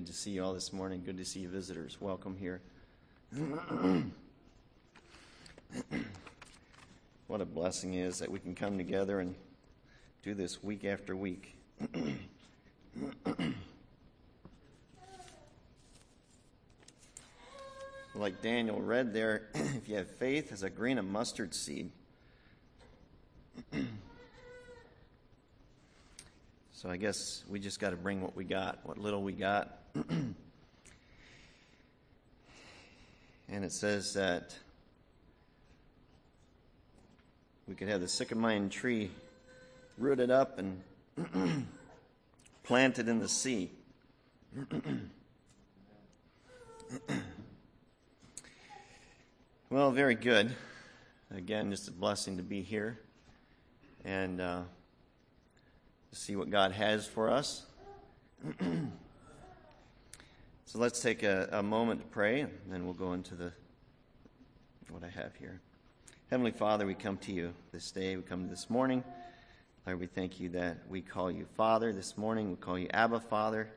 Good to see you all this morning. Good to see you visitors. Welcome here. what a blessing is that we can come together and do this week after week. like Daniel read there, if you have faith as a grain of mustard seed, so I guess we just got to bring what we got, what little we got. and it says that we could have the sycamore tree rooted up and planted in the sea. well, very good. Again, just a blessing to be here and uh, see what God has for us. So let's take a, a, moment to pray, and then we'll go into the what I have here. Heavenly Father, we come to you this day. We come this morning. Lord, we thank you that we call you Father this morning. We call you Abba Father.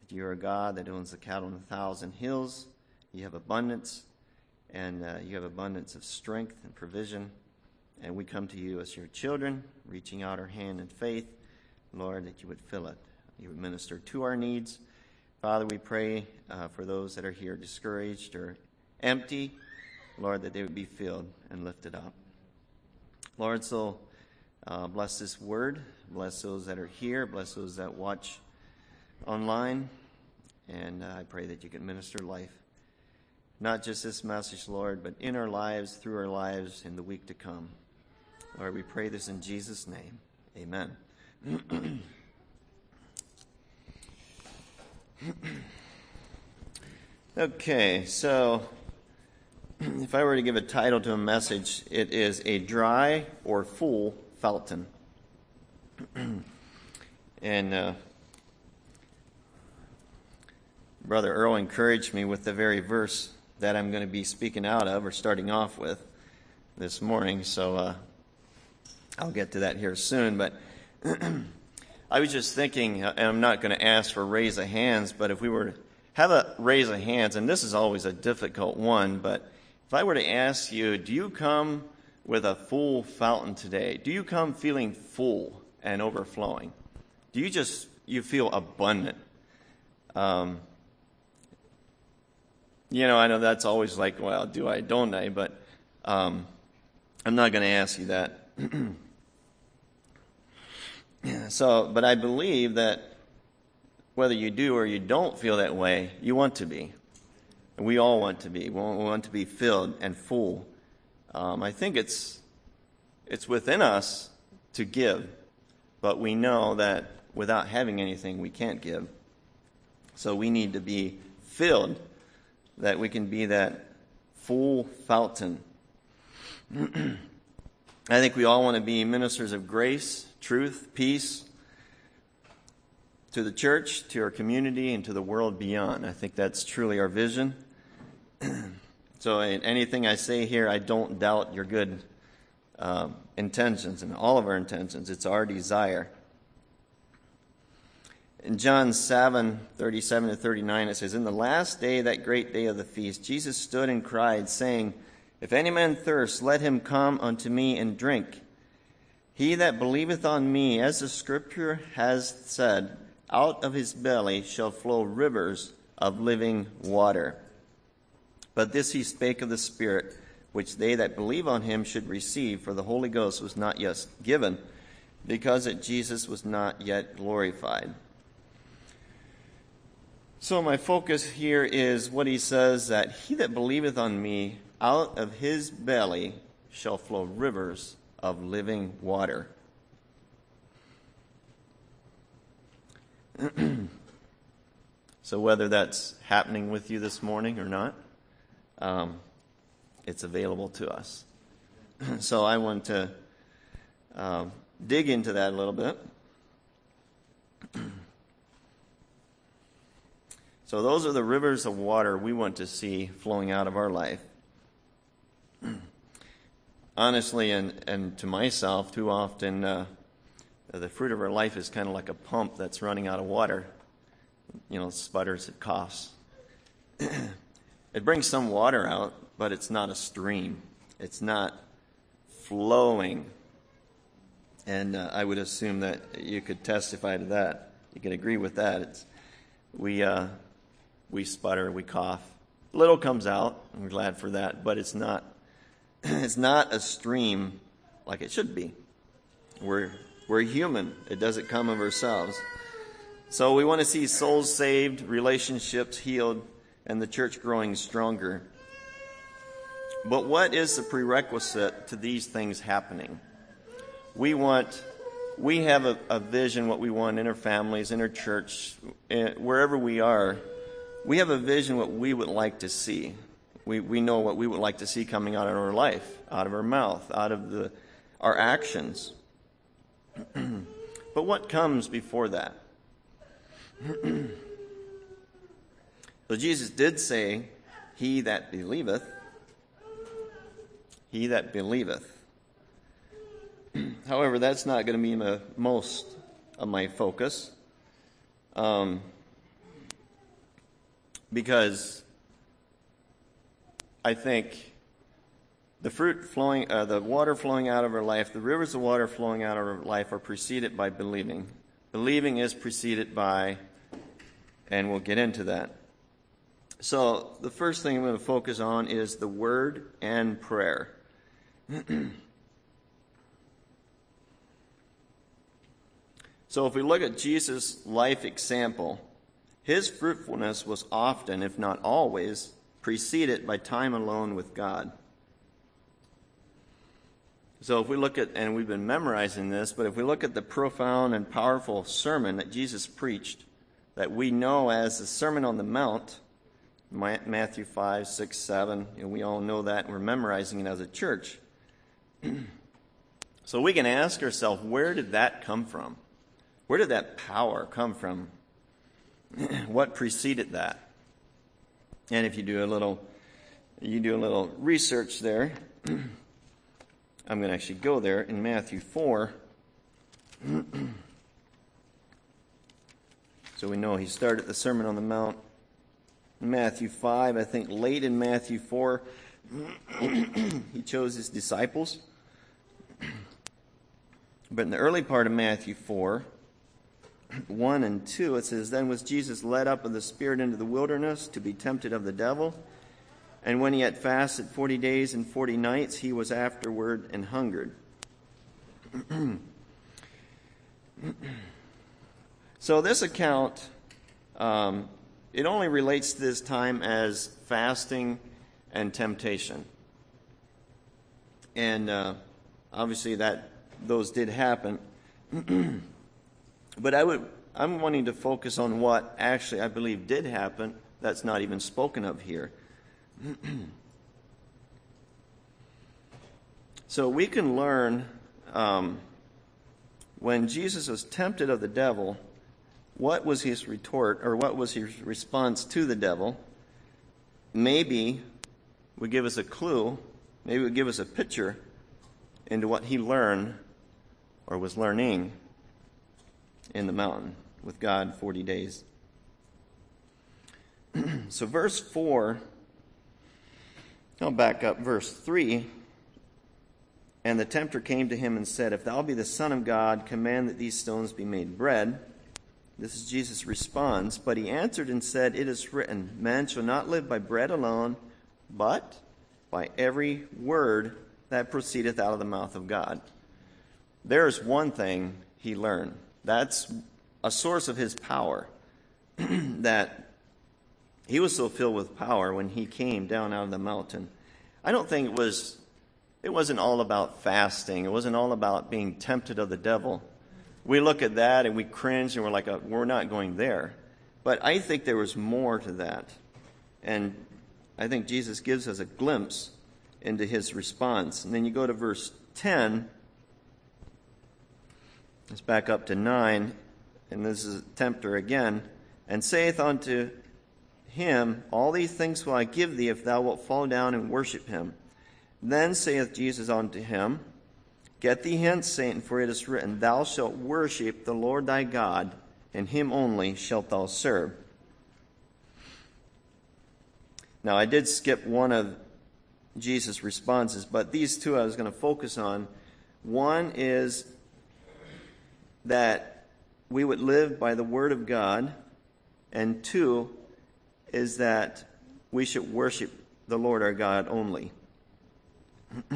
That you are a God that owns the cattle on a thousand hills. You have abundance, and uh, you have abundance of strength and provision. And we come to you as your children, reaching out our hand in faith, Lord, that you would fill it. You would minister to our needs. Father, we pray uh, for those that are here discouraged or empty, Lord, that they would be filled and lifted up. Lord, so uh, bless this word. Bless those that are here. Bless those that watch online. And uh, I pray that you can minister life. Not just this message, Lord, but in our lives, through our lives, in the week to come. Lord, we pray this in Jesus' name. Amen. okay, so if I were to give a title to a message, it is A Dry or Full Fountain. and uh, Brother Earl encouraged me with the very verse that I'm going to be speaking out of or starting off with this morning. So uh, I'll get to that here soon, but I was just thinking, uh, and I'm not going to ask for raise of hands, but if we were to have a raise of hands, and this is always a difficult one, but if I were to ask you, do you come with a full fountain today? Do you come feeling full and overflowing? Do you just you feel abundant? Um, you know, I know that's always like, well, do I, don't I? But um, I'm not going to ask you that. so, but I believe that whether you do or you don't feel that way, you want to be. We all want to be. We want to be filled and full. Um, I think it's it's within us to give, but we know that without having anything, we can't give. So we need to be filled, that we can be that full fountain. I think we all want to be ministers of grace, truth, peace to the church, to our community, and to the world beyond. I think that's truly our vision. so, anything I say here, I don't doubt your good um, intentions and all of our intentions. It's our desire. In John 7 37 to 39, it says, In the last day, that great day of the feast, Jesus stood and cried, saying, if any man thirst, let him come unto me and drink. He that believeth on me, as the scripture has said, out of his belly shall flow rivers of living water. But this he spake of the Spirit, which they that believe on him should receive, for the Holy Ghost was not yet given, because that Jesus was not yet glorified. So my focus here is what he says that he that believeth on me out of his belly shall flow rivers of living water. so, whether that's happening with you this morning or not, um, it's available to us. so, I want to um, dig into that a little bit. so, those are the rivers of water we want to see flowing out of our life honestly, and, and to myself, too often, uh, the fruit of our life is kind of like a pump that's running out of water. you know, it sputters, it coughs. it brings some water out, but it's not a stream. It's not flowing. And uh, I would assume that you could testify to that. You can agree with that. It's, we, uh, we sputter, we cough. Little comes out, we're glad for that, but it's not, it's not a stream like it should be. We're, we're human. It doesn't come of ourselves. So we want to see souls saved, relationships healed, and the church growing stronger. But what is the prerequisite to these things happening? We want, we have a, a vision what we want in our families, in our church, eh, wherever we are. We have a vision what we would like to see. We, we know what we would like to see coming out of our life, out of our mouth, out of the, our actions. but what comes before that? so Jesus did say, He that believeth, he that believeth. However, that's not going to be my, most of my focus. Um, because I think the fruit flowing, uh, the water flowing out of our life, the rivers of water flowing out of our life are preceded by believing. Believing is preceded by, and we'll get into that. So, the first thing I'm going to focus on is the word and prayer. so, if we look at Jesus' life example, his fruitfulness was often, if not always, preceded by time alone with God. So if we look at, and we've been memorizing this, but if we look at the profound and powerful sermon that Jesus preached, that we know as the Sermon on the Mount, Matthew 5, 6, 7, and we all know that, and we're memorizing it as a church. so we can ask ourselves, where did that come from? Where did that power come from? what preceded that? And if you do a little, you do a little research there. I'm going to actually go there in Matthew 4. so we know he started the Sermon on the Mount Matthew 5. I think late in Matthew 4, he chose his disciples. But in the early part of Matthew 4, 1 and 2, it says, Then was Jesus led up of the Spirit into the wilderness to be tempted of the devil. And when he had fasted forty days and forty nights, he was afterward and hungered. so this account, um, it only relates to this time as fasting and temptation. And uh, obviously that those did happen. but I would I'm wanting to focus on what actually I believe did happen that's not even spoken of here. so we can learn um, when Jesus was tempted of the devil, what was his retort or what was his response to the devil? Maybe would give us a clue, maybe would give us a picture into what he learned or was learning in the mountain with God 40 days. so, verse 4 I'll back up verse 3. And the tempter came to him and said, If thou be the Son of God, command that these stones be made bread. This is Jesus' response. But he answered and said, It is written, Man shall not live by bread alone, but by every word that proceedeth out of the mouth of God. There is one thing he learned. That's a source of his power. that he was so filled with power when he came down out of the mountain. I don't think it was it wasn't all about fasting. It wasn't all about being tempted of the devil. We look at that and we cringe and we're like, uh, we're not going there. But I think there was more to that. And I think Jesus gives us a glimpse into his response. And then you go to verse 10. Let's back up to 9, and this is tempter again, and saith unto him, All these things will I give thee if thou wilt fall down and worship him. Then saith Jesus unto him, Get thee hence, Satan, for it is written, Thou shalt worship the Lord thy God, and him only shalt thou serve. Now, I did skip one of Jesus' responses, but these two I was going to focus on. One is that we would live by the Word of God, and two is that we should worship the Lord our God only.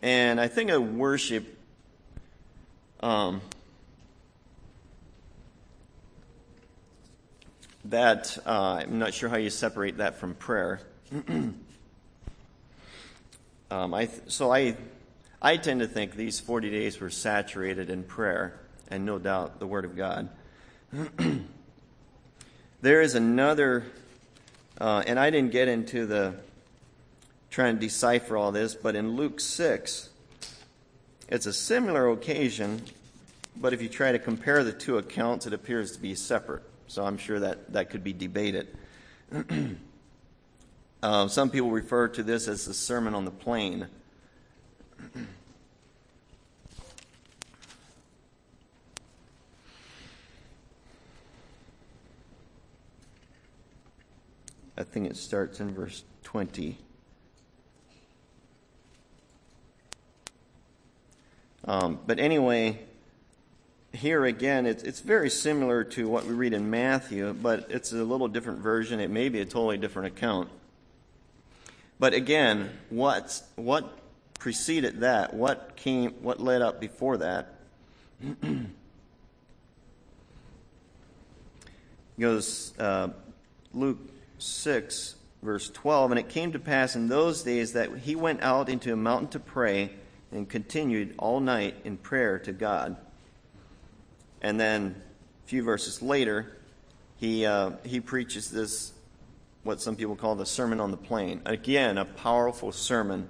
and I think of worship. Um, that uh, I'm not sure how you separate that from prayer. um, I th- so I I tend to think these 40 days were saturated in prayer and no doubt the Word of God. there is another, uh, and I didn't get into the trying to decipher all this, but in Luke 6, it's a similar occasion, but if you try to compare the two accounts, it appears to be separate. So I'm sure that that could be debated. uh, some people refer to this as the Sermon on the Plain. I think it starts in verse 20. Um, but anyway, here again, it's, it's very similar to what we read in Matthew, but it's a little different version. It may be a totally different account. But again, what, what preceded that? What came, what led up before that? goes uh, Luke 6, verse 12. And it came to pass in those days that he went out into a mountain to pray and continued all night in prayer to God. And then a few verses later, he, uh, he preaches this, what some people call the Sermon on the Plain. Again, a powerful sermon.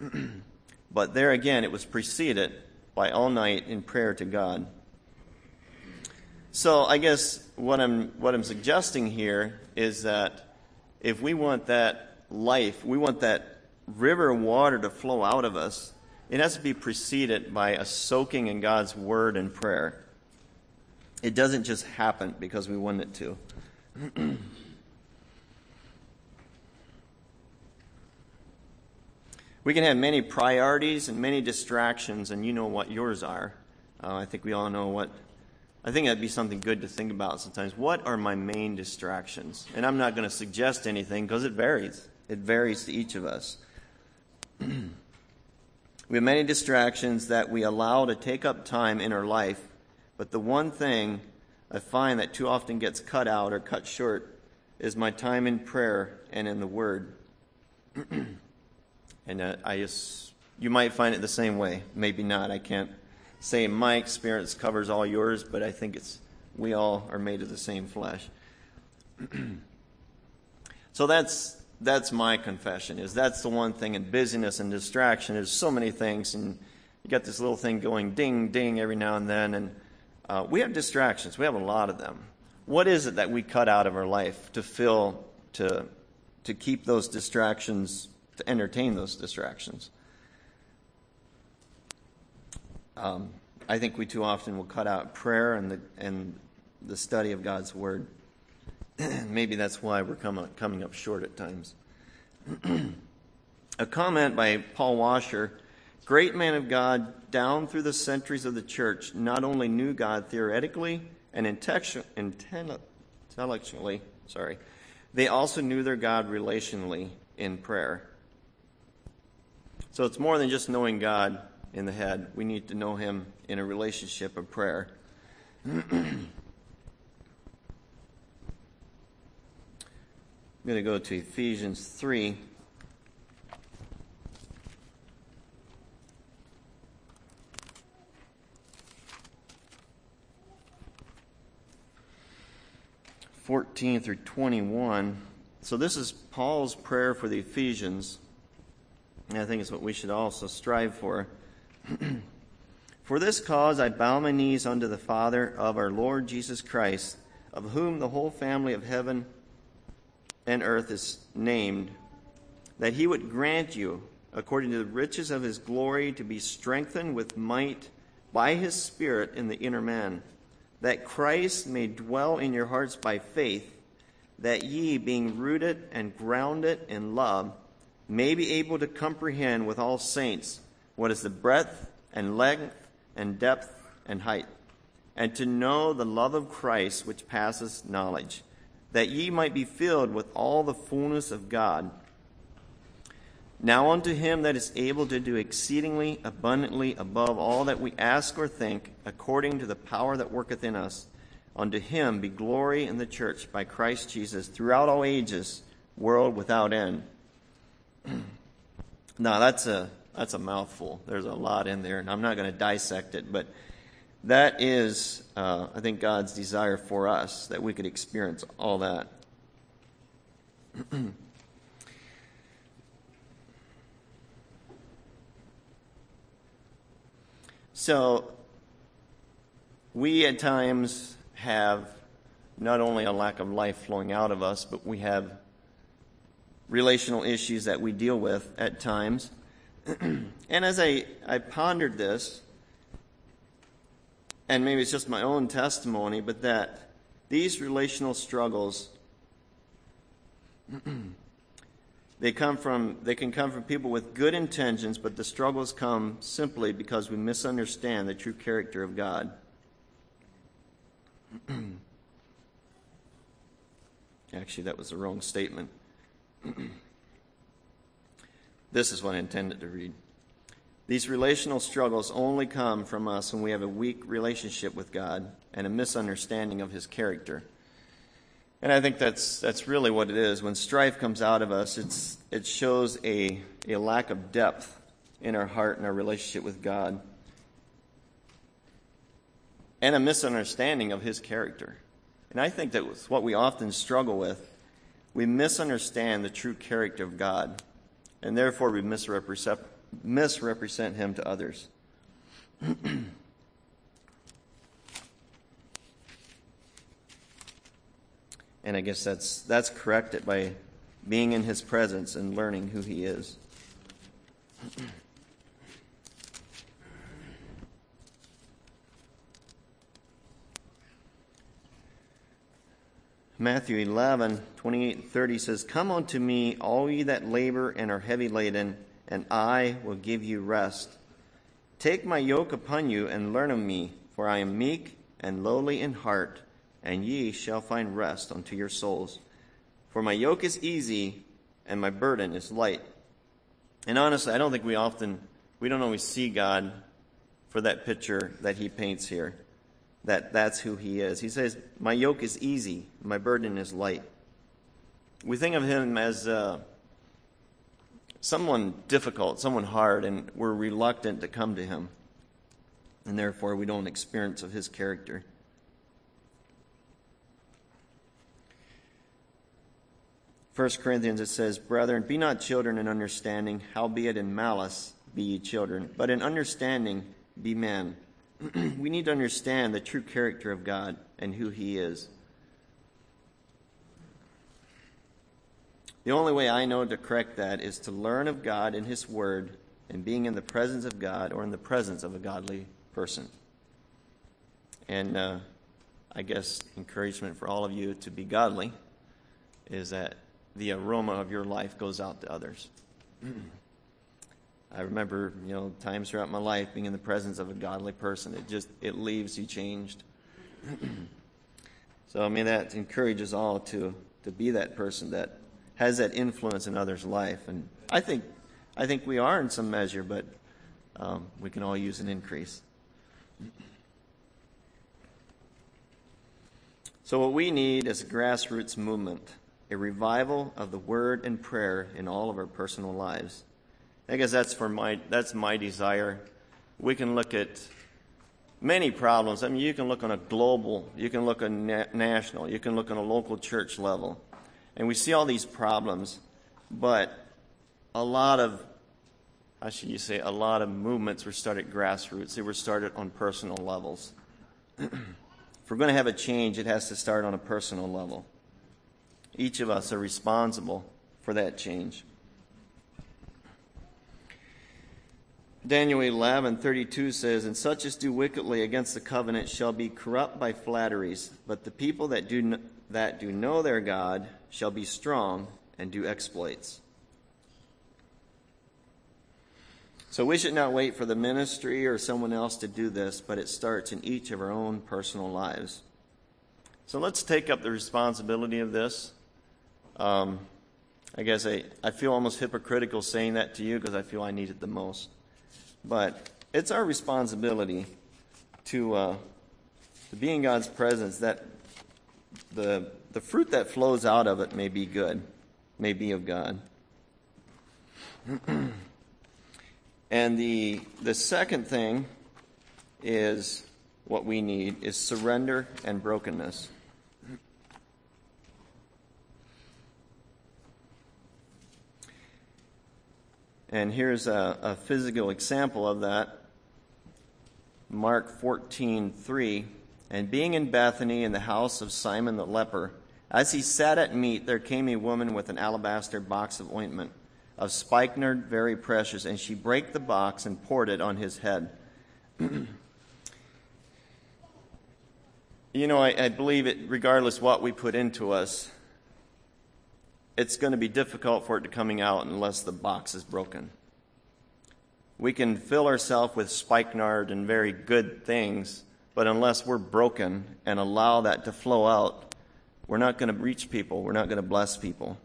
but there again, it was preceded by all night in prayer to God. So I guess what I'm what I'm suggesting here is that if we want that life, we want that river water to flow out of us, it has to be preceded by a soaking in God's word and prayer. It doesn't just happen because we want it to. we can have many priorities and many distractions, and you know what yours are. Uh, I think we all know what I think that'd be something good to think about sometimes. What are my main distractions? And I'm not going to suggest anything because it varies. It varies to each of us. we have many distractions that we allow to take up time in our life, but the one thing I find that too often gets cut out or cut short is my time in prayer and in the Word. and uh, I just, you might find it the same way. Maybe not. I can't say my experience covers all yours, but I think it's we all are made of the same flesh. so that's that's my confession is that's the one thing in busyness and distraction there's so many things and you got this little thing going ding ding every now and then and uh, we have distractions. We have a lot of them. What is it that we cut out of our life to fill to to keep those distractions to entertain those distractions um, I think we too often will cut out prayer and the, and the study of God's Word. Maybe that's why we're come, coming up short at times. A comment by Paul Washer great man of God down through the centuries of the church not only knew God theoretically and intellectually, sorry, they also knew their God relationally in prayer. So it's more than just knowing God in the head. We need to know Him in a relationship of prayer. I'm going to go to Ephesians 3. Fourteen through twenty-one. So this is Paul's prayer for the Ephesians, and I think it's what we should also strive for. For this cause I bow my knees unto the Father of our Lord Jesus Christ, of whom the whole family of heaven and earth is named, that he would grant you, according to the riches of his glory, to be strengthened with might by his Spirit in the inner man, that Christ may dwell in your hearts by faith, that ye, being rooted and grounded in love, may be able to comprehend with all saints what is the breadth and length and depth and height, and to know the love of Christ which passes knowledge, that ye might be filled with all the fullness of God. Now unto him that is able to do exceedingly abundantly above all that we ask or think, according to the power that worketh in us, unto him be glory in the church by Christ Jesus throughout all ages, world without end. now that's a that's a mouthful. There's a lot in there, and I'm not going to dissect it, but that is, uh, I think, God's desire for us that we could experience all that. So, we at times have not only a lack of life flowing out of us, but we have relational issues that we deal with at times. and as I, I pondered this, and maybe it's just my own testimony, but that these relational struggles They come from they can come from people with good intentions, but the struggles come simply because we misunderstand the true character of God. Actually, that was the wrong statement. This is what I intended to read. These relational struggles only come from us when we have a weak relationship with God and a misunderstanding of His character. And I think that's, that's really what it is. When strife comes out of us, it's, it shows a, a lack of depth in our heart and our relationship with God, and a misunderstanding of His character. And I think that's what we often struggle with. We misunderstand the true character of God, and therefore we misrepresent, misrepresent Him to others. And I guess that's, that's corrected by being in his presence and learning who he is. Matthew 11, 28 30 says, Come unto me, all ye that labor and are heavy laden, and I will give you rest. Take my yoke upon you and learn of me, for I am meek and lowly in heart and ye shall find rest unto your souls. For my yoke is easy and my burden is light. And honestly, I don't think we often, we don't always see God for that picture that he paints here. That that's who he is. He says, My yoke is easy, my burden is light. We think of him as uh, someone difficult, someone hard, and we're reluctant to come to him. And therefore, we don't experience of his character. 1 Corinthians it says, Brethren, be not children in understanding, howbeit in malice be ye children, but in understanding be men. we need to understand the true character of God and who He is. The only way I know to correct that is to learn of God in His Word and being in the presence of God or in the presence of a godly person. And uh, I guess encouragement for all of you to be godly is that the aroma of your life goes out to others. I remember, you know, times throughout my life being in the presence of a godly person. It just it leaves you changed. so I mean that encourages all to to be that person that has that influence in others' life. And I think I think we are in some measure, but um, we can all use an increase. So what we need is a grassroots movement a revival of the word and prayer in all of our personal lives. I guess that's for my that's my desire. We can look at many problems. I mean, you can look on a global, you can look on na- national, you can look on a local church level, and we see all these problems. But a lot of, how should you say, a lot of movements were started grassroots. They were started on personal levels. if we're going to have a change, it has to start on a personal level. Each of us are responsible for that change. Daniel 11, 32 says, And such as do wickedly against the covenant shall be corrupt by flatteries, but the people that do, that do know their God shall be strong and do exploits. So we should not wait for the ministry or someone else to do this, but it starts in each of our own personal lives. So let's take up the responsibility of this. Um, I guess I, I feel almost hypocritical saying that to you because I feel I need it the most. But it's our responsibility to, uh, to be in God's presence that the, the fruit that flows out of it may be good, may be of God. and the, the second thing is what we need is surrender and brokenness. And here's a, a physical example of that. Mark 14:3. And being in Bethany in the house of Simon the leper, as he sat at meat, there came a woman with an alabaster box of ointment of spikenard, very precious, and she brake the box and poured it on his head. you know, I, I believe it, regardless what we put into us, it's going to be difficult for it to coming out unless the box is broken. We can fill ourselves with spikenard and very good things, but unless we're broken and allow that to flow out, we're not going to reach people. We're not going to bless people.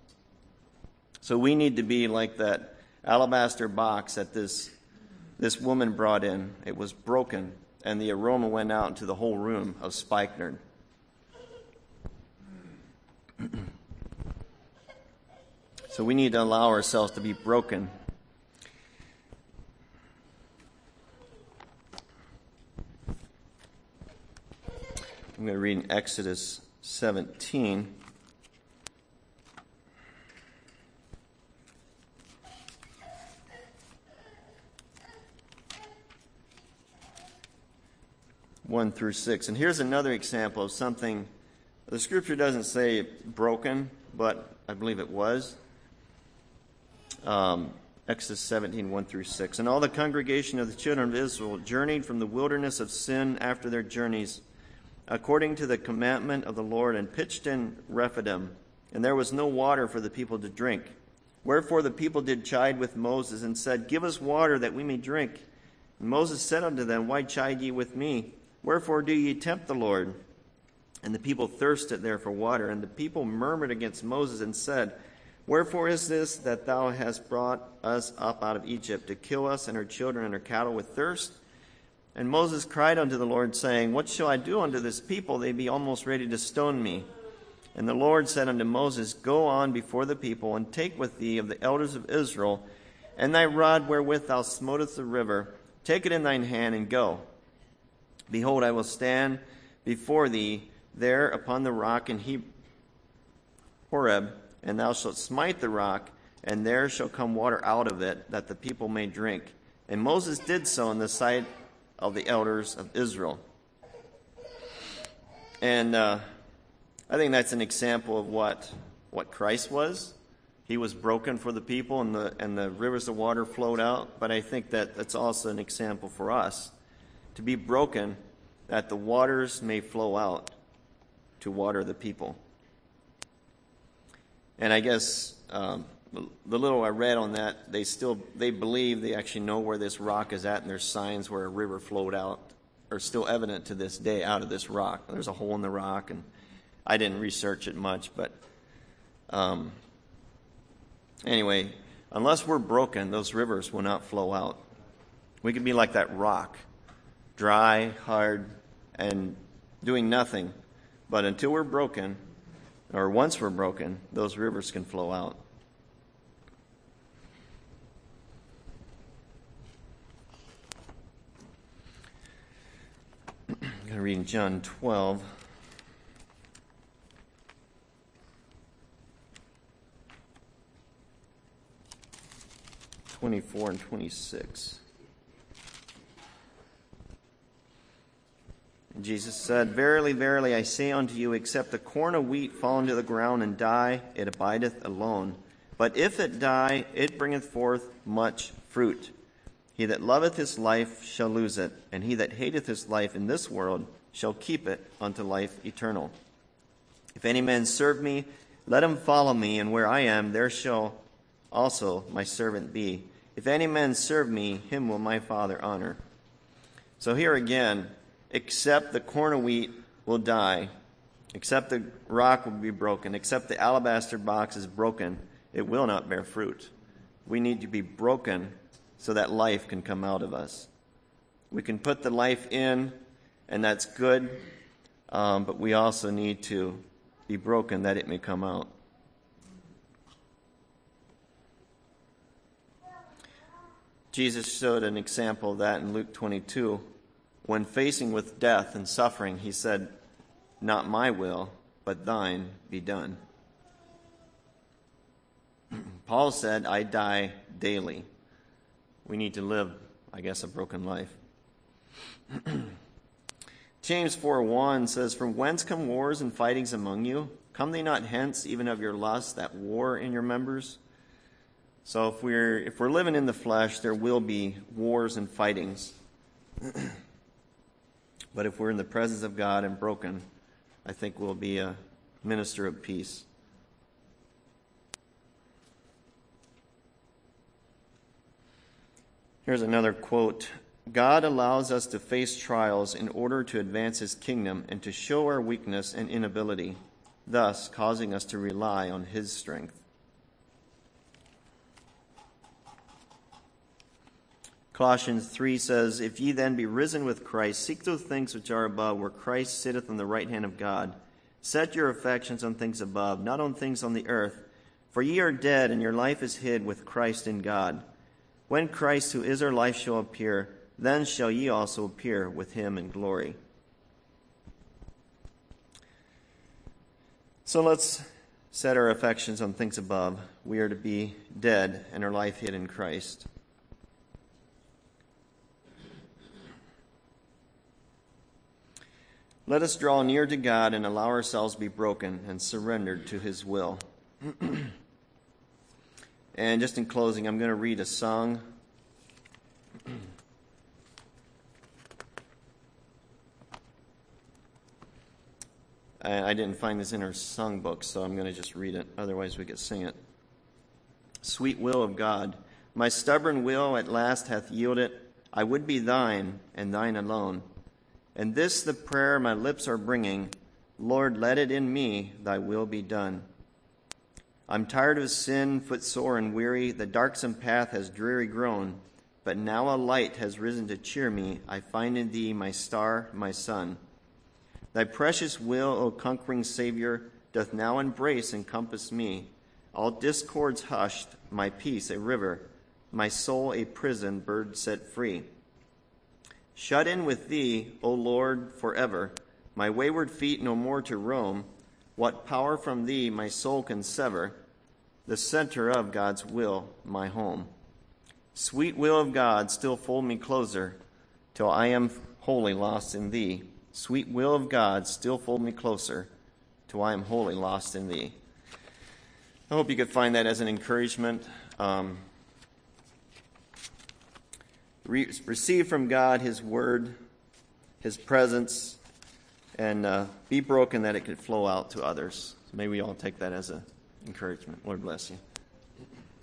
So we need to be like that alabaster box that this, this woman brought in. It was broken, and the aroma went out into the whole room of spikenard. So we need to allow ourselves to be broken. I'm going to read in Exodus 17. One through six. And here's another example of something the scripture doesn't say broken, but I believe it was um, Exodus 17, 1 through 6. And all the congregation of the children of Israel journeyed from the wilderness of sin after their journeys, according to the commandment of the Lord, and pitched in Rephidim. And there was no water for the people to drink. Wherefore the people did chide with Moses, and said, Give us water that we may drink. And Moses said unto them, Why chide ye with me? Wherefore do ye tempt the Lord? And the people thirsted there for water. And the people murmured against Moses, and said, Wherefore is this that thou hast brought us up out of Egypt to kill us and our children and our cattle with thirst? And Moses cried unto the Lord, saying, What shall I do unto this people? They be almost ready to stone me. And the Lord said unto Moses, Go on before the people, and take with thee of the elders of Israel, and thy rod wherewith thou smotest the river, take it in thine hand, and go. Behold, I will stand before thee there upon the rock in Horeb and thou shalt smite the rock, and there shall come water out of it, that the people may drink. And Moses did so in the sight of the elders of Israel. And uh, I think that's an example of what, what Christ was. He was broken for the people, and the, and the rivers of water flowed out. But I think that that's also an example for us to be broken, that the waters may flow out to water the people. And I guess um, the little I read on that, they still they believe they actually know where this rock is at, and there's signs where a river flowed out, are still evident to this day out of this rock. There's a hole in the rock, and I didn't research it much, but um, anyway, unless we're broken, those rivers will not flow out. We could be like that rock, dry, hard, and doing nothing. But until we're broken, or once we're broken, those rivers can flow out. I'm going to read in John 12. Twenty-four and twenty-six. Jesus said, Verily, verily, I say unto you, except the corn of wheat fall into the ground and die, it abideth alone. But if it die, it bringeth forth much fruit. He that loveth his life shall lose it, and he that hateth his life in this world shall keep it unto life eternal. If any man serve me, let him follow me, and where I am, there shall also my servant be. If any man serve me, him will my Father honor. So here again, except the corn of wheat will die, except the rock will be broken, except the alabaster box is broken, it will not bear fruit. We need to be broken so that life can come out of us. We can put the life in, and that's good, um, but we also need to be broken that it may come out. Jesus showed an example of that in Luke 22. When facing with death and suffering, he said, Not my will, but thine be done. Paul said, I die daily we need to live, I guess, a broken life. James 4 1 says, From whence come wars and fightings among you? Come they not hence, even of your lust, that war in your members? So if we're if we're living in the flesh, there will be wars and fightings. but if we're in the presence of God and broken, I think we'll be a minister of peace. Here's another quote God allows us to face trials in order to advance his kingdom and to show our weakness and inability, thus causing us to rely on his strength. Colossians 3 says, If ye then be risen with Christ, seek those things which are above, where Christ sitteth on the right hand of God. Set your affections on things above, not on things on the earth. For ye are dead, and your life is hid with Christ in God. When Christ, who is our life, shall appear, then shall ye also appear with him in glory. So let's set our affections on things above. We are to be dead and our life hid in Christ. Let us draw near to God and allow ourselves to be broken and surrendered to his will. And just in closing, I'm going to read a song. I didn't find this in our songbook, so I'm going to just read it. Otherwise, we could sing it. Sweet will of God, my stubborn will at last hath yielded. I would be thine, and thine alone. And this the prayer my lips are bringing Lord, let it in me, thy will be done. I'm tired of sin, footsore and weary. The darksome path has dreary grown. But now a light has risen to cheer me. I find in thee my star, my sun. Thy precious will, O conquering Savior, doth now embrace and compass me. All discords hushed, my peace a river, my soul a prison bird set free. Shut in with thee, O Lord, forever, my wayward feet no more to roam. What power from thee my soul can sever? The center of God's will, my home. Sweet will of God, still fold me closer till I am wholly lost in thee. Sweet will of God, still fold me closer till I am wholly lost in thee. I hope you could find that as an encouragement. Um, re- receive from God His word, His presence, and uh, be broken that it could flow out to others. So may we all take that as an encouragement. Lord bless you.